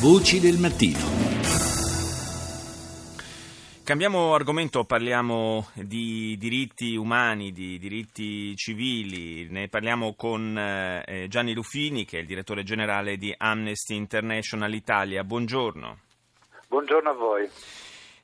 Voci del mattino. Cambiamo argomento, parliamo di diritti umani, di diritti civili, ne parliamo con eh, Gianni Ruffini che è il direttore generale di Amnesty International Italia. Buongiorno. Buongiorno a voi.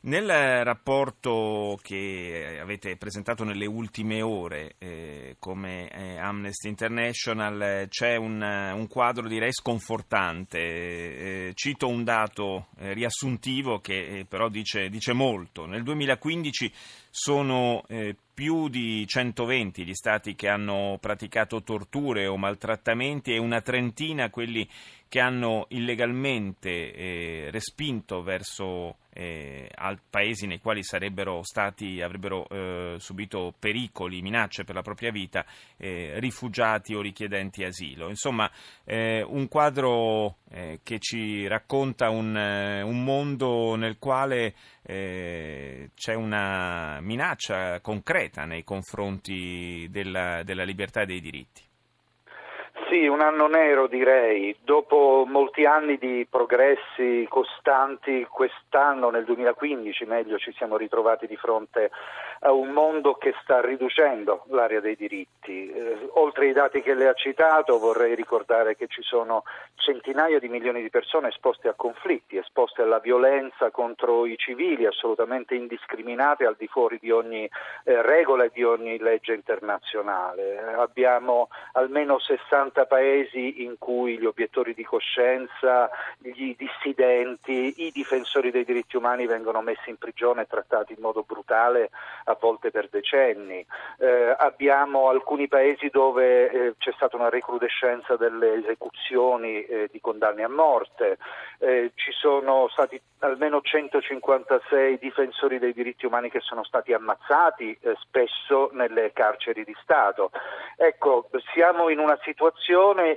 Nel rapporto che avete presentato nelle ultime ore eh, come eh, Amnesty International eh, c'è un, un, quadro direi sconfortante. Eh, cito un dato eh, riassuntivo che eh, però dice, dice, molto. Nel 2015 sono più di 120 gli stati che hanno praticato torture o maltrattamenti e una trentina quelli che hanno illegalmente eh, respinto verso eh, paesi nei quali stati, avrebbero eh, subito pericoli, minacce per la propria vita, eh, rifugiati o richiedenti asilo. Insomma, eh, un quadro eh, che ci racconta un, un, mondo nel quale c'è una minaccia concreta nei confronti della, della libertà e dei diritti. Sì, un anno nero direi. Dopo molti anni di progressi costanti, quest'anno, nel 2015 meglio, ci siamo ritrovati di fronte a un mondo che sta riducendo l'area dei diritti. Eh, oltre ai dati che lei ha citato, vorrei ricordare che ci sono centinaia di milioni di persone esposte a conflitti, esposte alla violenza contro i civili, assolutamente indiscriminate al di fuori di ogni eh, regola e di ogni legge internazionale. Abbiamo almeno 60 paesi in cui gli obiettori di coscienza, gli dissidenti, i difensori dei diritti umani vengono messi in prigione e trattati in modo brutale, a volte per decenni. Eh, abbiamo alcuni paesi dove eh, c'è stata una recrudescenza delle esecuzioni eh, di condanne a morte, eh, ci sono stati almeno 156 difensori dei diritti umani che sono stati ammazzati, eh, spesso nelle carceri di Stato. Ecco, siamo in una situazione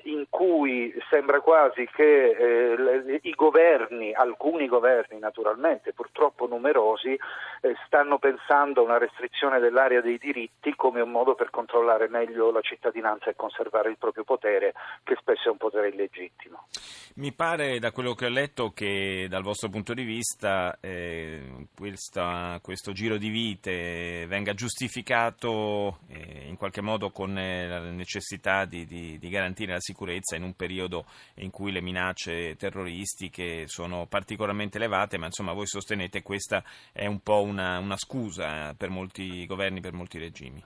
in cui sembra quasi che eh, i governi, alcuni governi naturalmente, purtroppo numerosi, eh, stanno pensando a una restrizione dell'area dei diritti come un modo per controllare meglio la cittadinanza e conservare il proprio potere, che spesso è un potere illegittimo. Mi pare da quello che ho letto che dal vostro punto di vista eh, questa, questo giro di vite venga giustificato eh, in qualche modo con eh, la necessità di, di, di, garantire la sicurezza in un periodo in cui le minacce terroristiche sono particolarmente elevate, ma insomma voi sostenete che questa è un po' una, una scusa per molti governi, per molti regimi.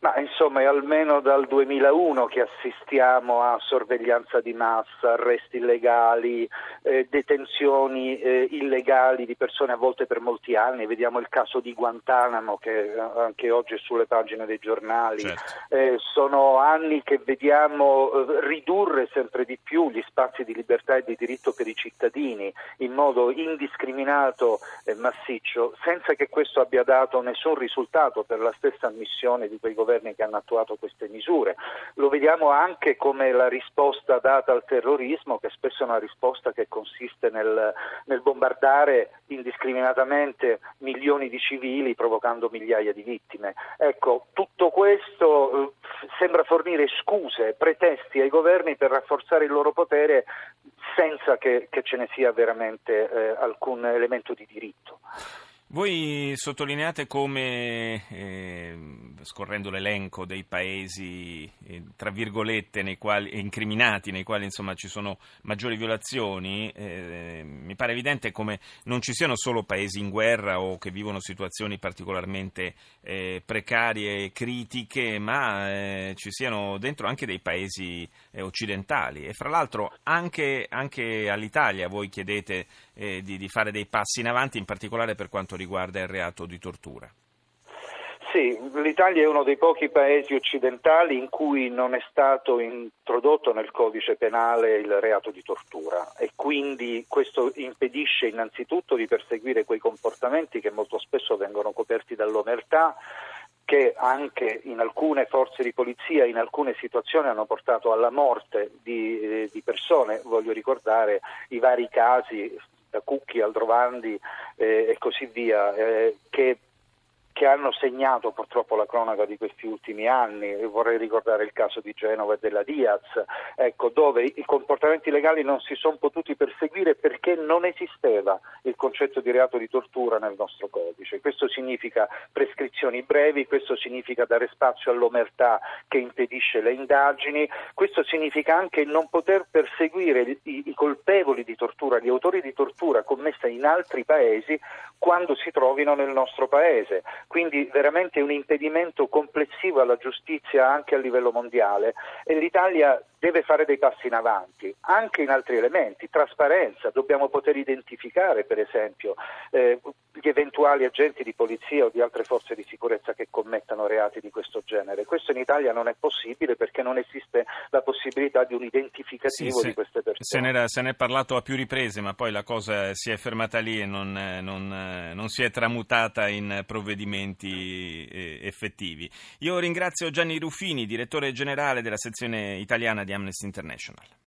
Ma insomma è almeno dal 2001 che assistiamo a sorveglianza di massa, arresti illegali, eh, detenzioni eh, illegali di persone a volte per molti anni. Vediamo il caso di Guantanamo che anche oggi è sulle pagine dei giornali. Certo. Eh, sono anni che vediamo eh, ridurre sempre di più gli spazi di libertà e di diritto per i cittadini in modo indiscriminato e massiccio, senza che questo abbia dato nessun risultato per la stessa ammissione di quei governi governi che hanno attuato queste misure. Lo vediamo anche come la risposta data al terrorismo, che spesso è una risposta che consiste nel, nel bombardare indiscriminatamente milioni di civili provocando migliaia di vittime. Ecco, tutto questo eh, sembra fornire scuse, pretesti ai governi per rafforzare il loro potere senza che, che ce ne sia veramente eh, alcun elemento di diritto. Voi sottolineate come, eh, scorrendo l'elenco dei paesi, eh, tra virgolette, nei quali, incriminati, nei quali insomma, ci sono maggiori violazioni, eh, mi pare evidente come non ci siano solo paesi in guerra o che vivono situazioni particolarmente eh, precarie e critiche, ma eh, ci siano dentro anche dei paesi eh, occidentali. E fra l'altro anche, anche all'Italia voi chiedete di, di fare dei passi in avanti, in particolare per quanto riguarda il reato di tortura. Sì, l'Italia è uno dei pochi paesi occidentali in cui non è stato introdotto nel codice penale il reato di tortura e quindi questo impedisce innanzitutto di perseguire quei comportamenti che molto spesso vengono coperti dall'omertà che anche in alcune forze di polizia, in alcune situazioni hanno portato alla morte di, eh, di persone, voglio ricordare i vari casi da Cucchi, Aldrovandi eh, e così via, eh, che che hanno segnato purtroppo la cronaca di questi ultimi anni. Vorrei ricordare il caso di Genova e della Diaz, ecco, dove i comportamenti legali non si sono potuti perseguire perché non esisteva il concetto di reato di tortura nel nostro codice. Questo significa prescrizioni brevi, questo significa dare spazio all'omertà che impedisce le indagini, questo significa anche non poter perseguire i, i colpevoli di tortura, gli autori di tortura commessa in altri paesi quando si trovino nel nostro paese. Quindi veramente un impedimento complessivo alla giustizia anche a livello mondiale. E l'Italia deve fare dei passi in avanti, anche in altri elementi, trasparenza, dobbiamo poter identificare per esempio eh, gli eventuali agenti di polizia o di altre forze di sicurezza che commettano reati di questo genere. Questo in Italia non è possibile perché non esiste la possibilità di un identificativo sì, di queste persone. Se ne, se ne, è parlato a più riprese, ma poi la cosa si è fermata lì e non, non, non si è tramutata in provvedimenti eh, effettivi. Io ringrazio Gianni Ruffini, direttore generale della sezione italiana di Amnesty International.